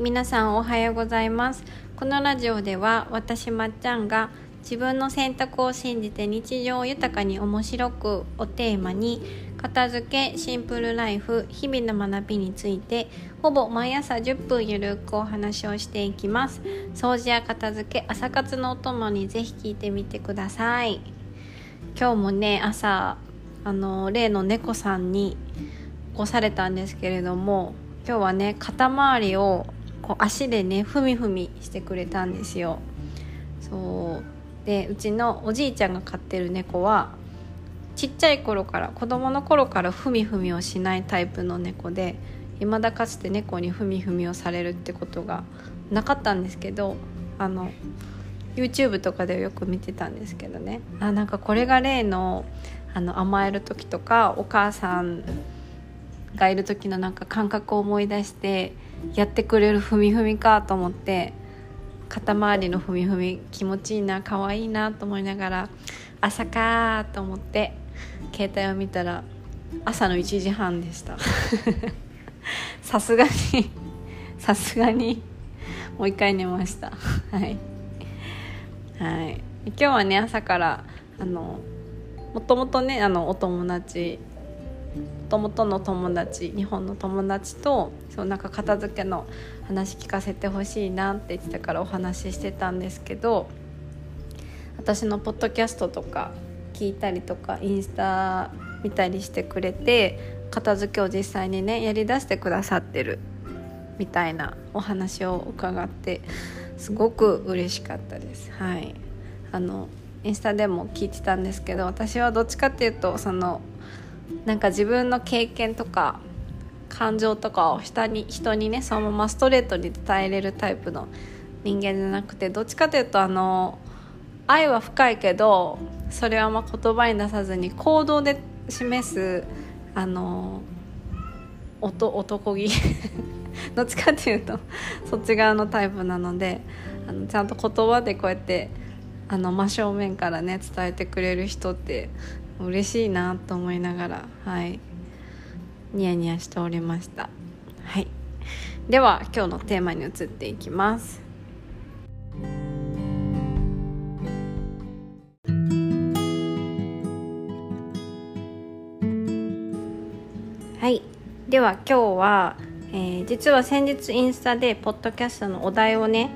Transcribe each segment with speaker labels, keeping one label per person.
Speaker 1: 皆さんおはようございます。このラジオでは私まっちゃんが自分の選択を信じて日常を豊かに面白くをテーマに片付けシンプルライフ日々の学びについてほぼ毎朝10分ゆるくお話をしていきます。掃除や片付け朝活のお供にぜひ聞いてみてください。今日もね朝あの例の猫さんに起こされたんですけれども今日はね肩周りをこう足でねふみふみしてくれたんですよ。そう。でうちのおじいちゃんが飼ってる猫はちっちゃい頃から子供の頃からふみふみをしないタイプの猫で未だかつて猫にふみふみをされるってことがなかったんですけどあの YouTube とかでよく見てたんですけどね。あなんかこれが例のあの甘える時とかお母さんがいる時のなんか感覚を思い出してやってくれるふみふみかと思って肩周りのふみふみ気持ちいいな可愛いなと思いながら朝かと思って携帯を見たら朝の1時半でした。さすがにさすがにもう一回寝ました。はい。はい。今日はね朝からあのもともとねあのお友達ともとの友達日本の友達とそうなんか片付けの話聞かせてほしいなって言ってたからお話ししてたんですけど私のポッドキャストとか聞いたりとかインスタ見たりしてくれて片付けを実際にねやりだしてくださってるみたいなお話を伺ってすごく嬉しかったです。はいあのインスタでも聞いてたんですけど私はどっちかっていうとそのなんか自分の経験とか感情とかを人に人にねそのままストレートに伝えれるタイプの人間じゃなくてどっちかというとあの愛は深いけどそれはま言葉に出さずに行動で示すあの男気。どっちかっていうとそっち側のタイプなのであのちゃんと言葉でこうやってあの真正面からね伝えてくれる人って嬉しいなと思いながらはい。ニヤニヤしておりました。はい。では今日のテーマに移っていきます。はい。では今日は、えー、実は先日インスタでポッドキャストのお題をね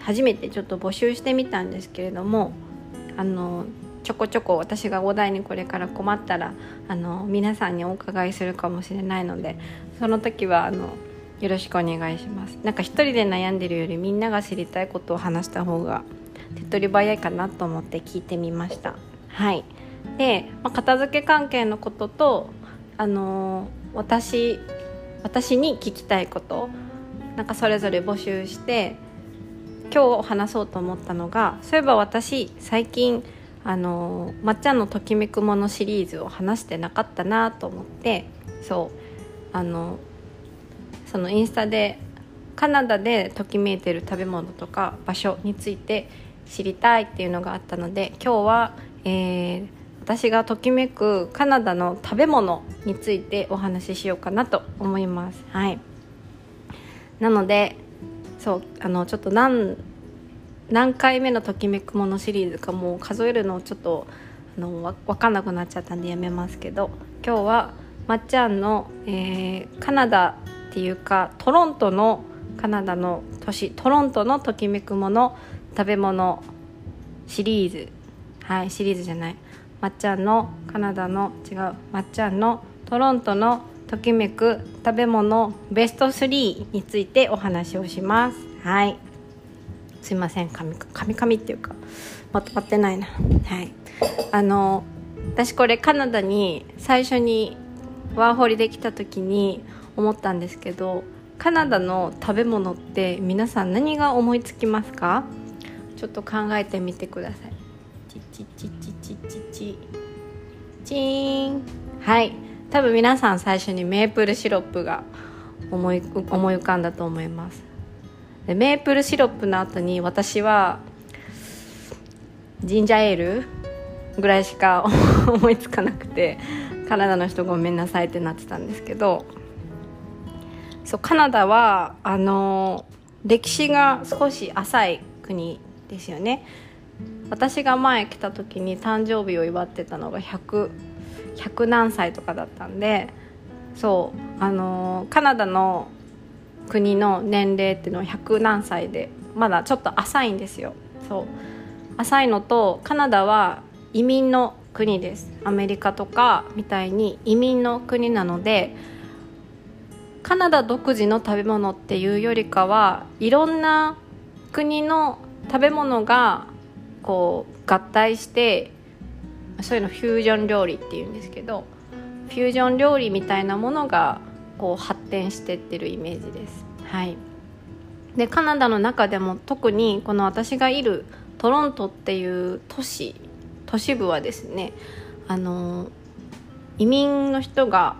Speaker 1: 初めてちょっと募集してみたんですけれどもあのちょこちょこ私がお題にこれから困ったらあの皆さんにお伺いするかもしれないのでその時はあのよろしくお願いします。なんか一人で悩んでるよりみんなが知りたいことを話した方が手っ取り早いかなと思って聞いてみました。はい。で、まあ、片付け関係のこととあの私私に聞きたいことなんかそれぞれ募集して今日話そうと思ったのがそういえば私最近あのまっちゃんのときめくものシリーズを話してなかったなと思ってそうあのそのインスタでカナダでときめいてる食べ物とか場所について知りたいっていうのがあったので今日は、えー、私がときめくカナダの食べ物についてお話ししようかなと思います。はいなのでそうあのちょっと何何回目のときめくものシリーズかもう数えるのちょっとあのわ分かんなくなっちゃったんでやめますけど今日はまっちゃんの、えー、カナダっていうかトロントのカナダの都市トロントのときめくもの食べ物シリーズ。はいシリーズじゃない。まっちゃんのカナダの違うまっちゃんのトロントのときめく食べ物ベスト3についてお話をします。はい。すいません。カミカミカミっていうかまとまってないな。はい。あの私これカナダに最初にワーホリで来た時に思ったんですけどカナダの食べ物って皆さん何が思いつきますか？ちょっと考えてみてください。チチチチチチチチーン。はい。多分皆さん最初にメープルシロップが思い思い浮かんだと思います。でメープルシロップの後に私はジンジャーエールぐらいしか 思いつかなくてカナダの人ごめんなさいってなってたんですけどそうカナダはあの歴史が少し浅い国ですよね。私が前来た時に誕生日を祝ってたのが100 100何歳とかだったんでそうあのカナダの国の年齢っていうのは100何歳でまだちょっと浅いんですよ。そう。浅いのとカナダは移民の国です。アメリカとかみたいに移民の国なのでカナダ独自の食べ物っていうよりかはいろんな国の食べ物がこう合体してそういうのフュージョン料理っていうんですけどフュージョン料理みたいなものがこう発展してってるイメージです。はい、でカナダの中でも特にこの私がいるトロントっていう都市都市部はですねあの移民の人が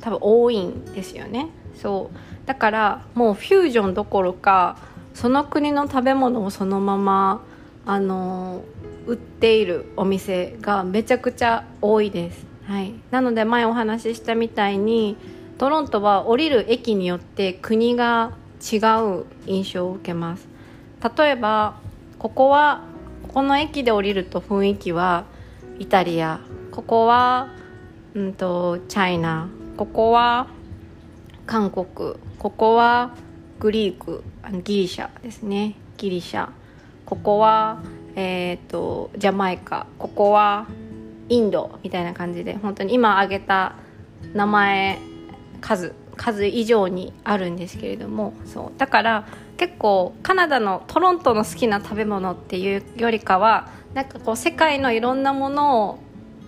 Speaker 1: 多分多いんですよね。そう。だからもうフュージョンどころかその国の食べ物をそのままあの売っているお店がめちゃくちゃ多いです、はい、なので前お話ししたみたいにトロントは降りる駅によって国が違う印象を受けます。例えばここはここの駅で降りると雰囲気はイタリア。ここは、うんと、チャイナ。ここは韓国。ここはグリーク。ギリシャですね。ギリシャ。ここは、えーと、ジャマイカ。ここはインドみたいな感じで本当に今挙げた名前数数以上にあるんですけれどもそう。だから結構カナダのトロントの好きな食べ物っていうよりかはなんかこう世界のいろんなものを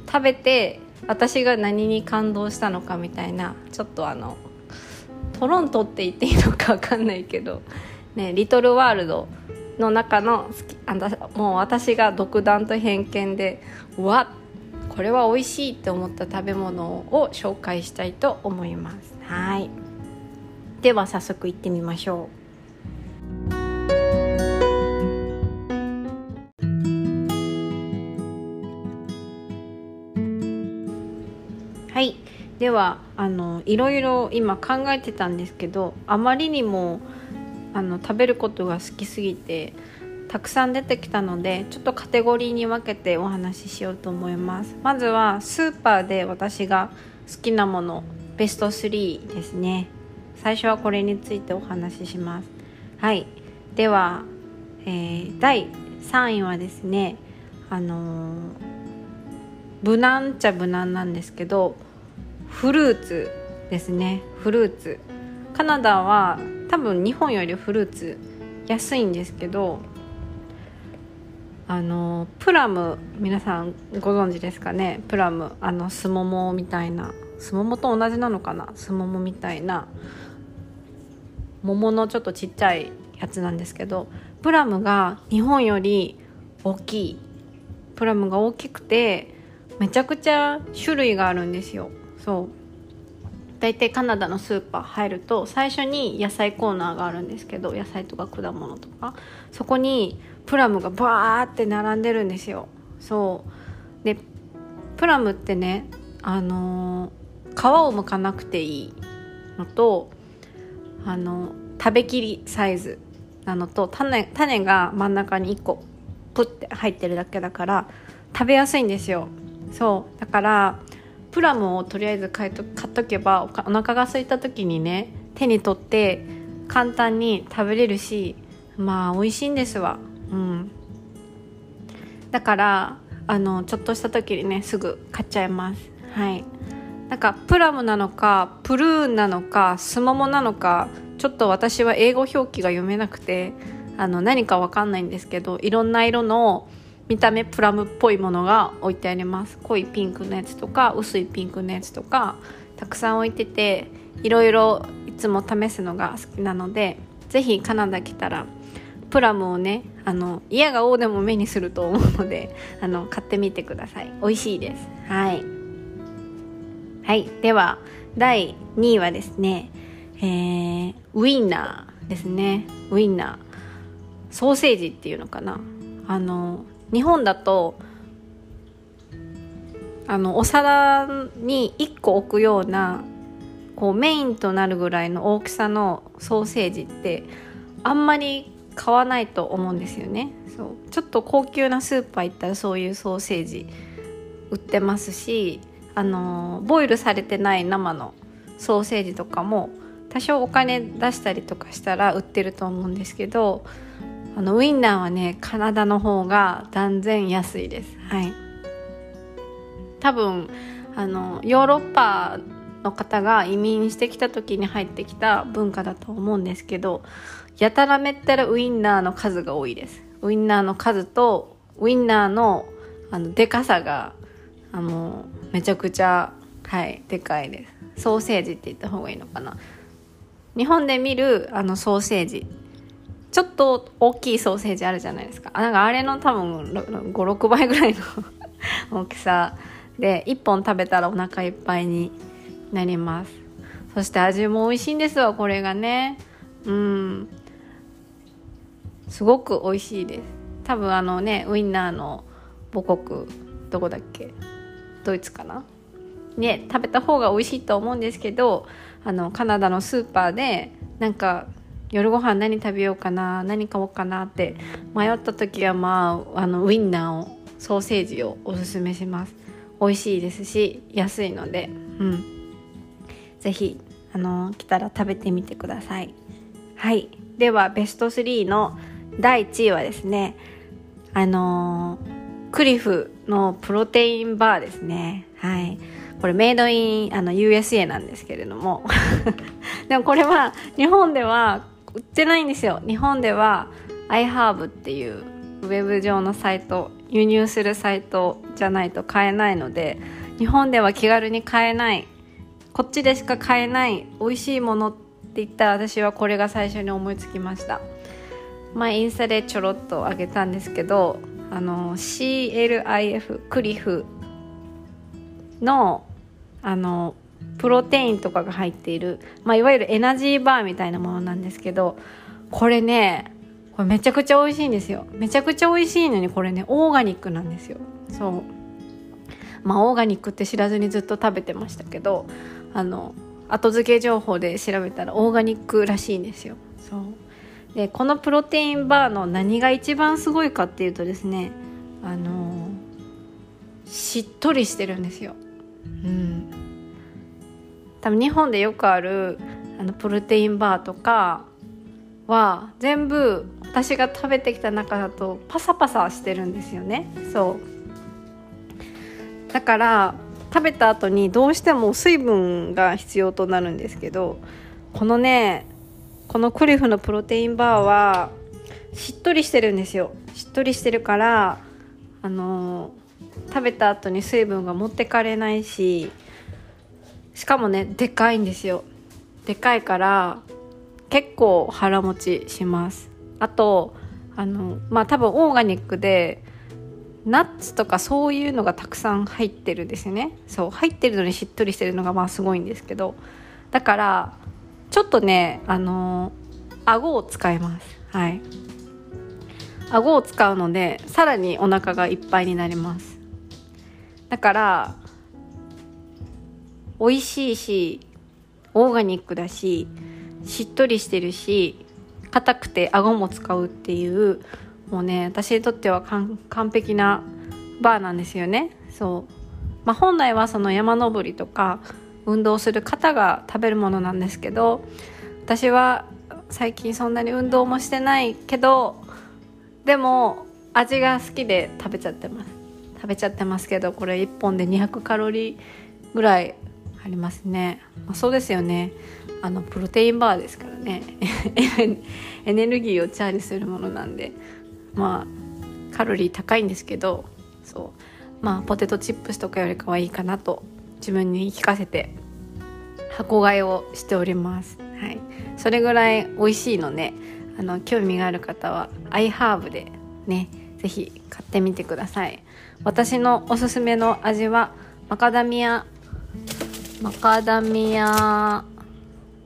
Speaker 1: 食べて私が何に感動したのかみたいなちょっとあのトロントって言っていいのか分かんないけど、ね、リトルワールドの中の好きあもう私が独断と偏見でうわこれは美味しいって思った食べ物を紹介したいと思います。はいでは早速行ってみましょう。はいではあのいろいろ今考えてたんですけどあまりにもあの食べることが好きすぎてたくさん出てきたのでちょっとカテゴリーに分けてお話ししようと思います。まずはスーパーで私が好きなものベスト3ですね。最初はこれについてお話しします。はい。では、えー、第3位はですねあのー、無難っちゃ無難なんですけどフルーツですね。フルーツ。カナダは多分日本よりフルーツ安いんですけどあのプラム皆さんご存知ですかね？プラムあのすももみたいな。すももと同じなのかな？すももみたいな。桃のちょっとちっちゃいやつなんですけどプラムが日本より大きい。プラムが大きくてめちゃくちゃ種類があるんですよ。そう。大体カナダのスーパー入ると最初に野菜コーナーがあるんですけど野菜とか果物とか。そこにプラムがバーって並んでるんですよ。そう。でプラムってねあのー皮を剥かなくていいのとあの食べきりサイズなのと種種が真ん中に1個プッて入ってるだけだから食べやすいんですよ。そう。だからプラムをとりあえず買いと買っとけばお腹が空いた時にね手に取って簡単に食べれるしまあ美味しいんですわ。うん。だからあのちょっとした時にねすぐ買っちゃいます。はい。なんかプラムなのかプルーンなのかスモモなのかちょっと私は英語表記が読めなくてあの何か分かんないんですけどいろんな色の見た目プラムっぽいものが置いてあります。濃いピンクのやつとか薄いピンクのやつとかたくさん置いてていろいろいつも試すのが好きなので是非カナダ来たらプラムをねあの嫌が王でも目にすると思うので あの買ってみてください。美味しいです。はい。はい。では第2位はですね、えー、ウインナーですね。ウインナー。ソーセージっていうのかな。あの日本だとあのお皿に1個置くようなこうメインとなるぐらいの大きさのソーセージってあんまり買わないと思うんですよね。そう。ちょっと高級なスーパー行ったらそういうソーセージ売ってますしあのボイルされてない生のソーセージとかも多少お金出したりとかしたら売ってると思うんですけどあのウインナーはねカナダの方が断然安いです。はい。多分あのヨーロッパの方が移民してきた時に入ってきた文化だと思うんですけどやたらめったらウインナーの数が多いです。ウインナーの数とウインナーのあのでかさがあのめちゃくちゃはいでかいです。ソーセージって言った方がいいのかな。日本で見るあのソーセージ。ちょっと大きいソーセージあるじゃないですか。あなんかあれの多分56倍ぐらいの 大きさ。で1本食べたらお腹いっぱいになります。そして味も美味しいんですわこれがね。うん。すごく美味しいです。多分あのねウインナーの母国どこだっけ？ドイツかな？ね食べた方が美味しいと思うんですけどあのカナダのスーパーでなんか夜ご飯何食べようかな何買おうかなって迷った時はまああのウインナーをソーセージをおすすめします。美味しいですし安いので。うん。是非あの来たら食べてみてください。はい。ではベスト3の第1位はですねあのクリフのプロテインバーですね。はい。これメイドインあの USA なんですけれども。でもこれは日本では売ってないんですよ。日本では iHerb っていうウェブ上のサイト輸入するサイトじゃないと買えないので日本では気軽に買えないこっちでしか買えない美味しいものって言ったら私はこれが最初に思いつきました。前インスタでちょろっとあげたんですけどあの CLIF クリフのあのプロテインとかが入っている、まあ、いわゆるエナジーバーみたいなものなんですけどこれねこれめちゃくちゃ美味しいんですよ。めちゃくちゃ美味しいのにこれねオーガニックなんですよ。そう。まあオーガニックって知らずにずっと食べてましたけどあの後付け情報で調べたらオーガニックらしいんですよ。そう。でこのプロテインバーの何が一番すごいかっていうとですねあのしっとりしてるんですよ。うん。多分日本でよくあるあのプロテインバーとかは全部私が食べてきた中だとパサパサしてるんですよね。そう。だから食べた後にどうしても水分が必要となるんですけどこのねこのクリフのプロテインバーはしっとりしてるんですよ。しっとりしてるからあの食べた後に水分が持ってかれないししかもねでかいんですよ。でかいから結構腹持ちします。あとあのまあ多分オーガニックでナッツとかそういうのがたくさん入ってるんですよね。そう入ってるのにしっとりしてるのがまあすごいんですけど。だからちょっとねあの顎を使います。はい。顎を使うのでさらにお腹がいっぱいになります。だから美味しいしオーガニックだししっとりしてるし硬くて顎も使うっていうもうね私にとっては完璧なバーなんですよね。そう。まあ本来はその山登りとか運動する方が食べるものなんですけど私は最近そんなに運動もしてないけどでも味が好きで食べちゃってます。食べちゃってますけどこれ1本で200カロリーぐらいありますね、まあ、そうですよね。あのプロテインバーですからね。エネルギーをチャージするものなんで。まあカロリー高いんですけどそう。まあポテトチップスとかよりかはいいかなと自分に聞かせて箱買いをしております、はい、それぐらい美味しいのであの興味がある方はアイハーブでね是非買ってみてください。私のおすすめの味はマカダミアマカダミア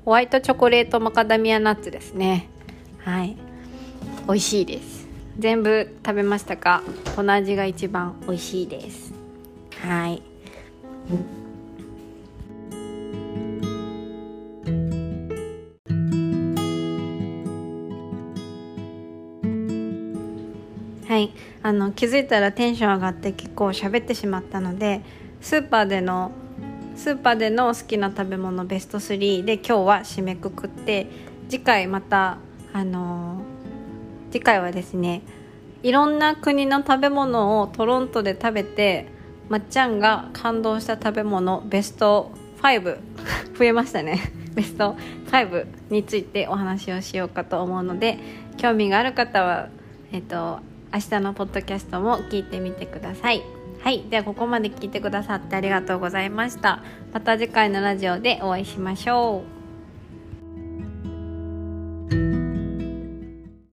Speaker 1: ホワイトチョコレートマカダミアナッツですね。はい。美味しいです。全部食べましたか？この味が一番美味しいです。はい、はい、あの気づいたらテンション上がって結構喋ってしまったのでスーパーでのスーパーでの好きな食べ物ベスト3で今日は締めくくって次回またあのー次回はですねいろんな国の食べ物をトロントで食べてまっちゃんが感動した食べ物ベスト5増えましたね。ベスト5についてお話をしようかと思うので興味がある方はえっと明日のポッドキャストも聞いてみてください。はいではここまで聞いてくださってありがとうございました。また次回のラジオでお会いしましょう。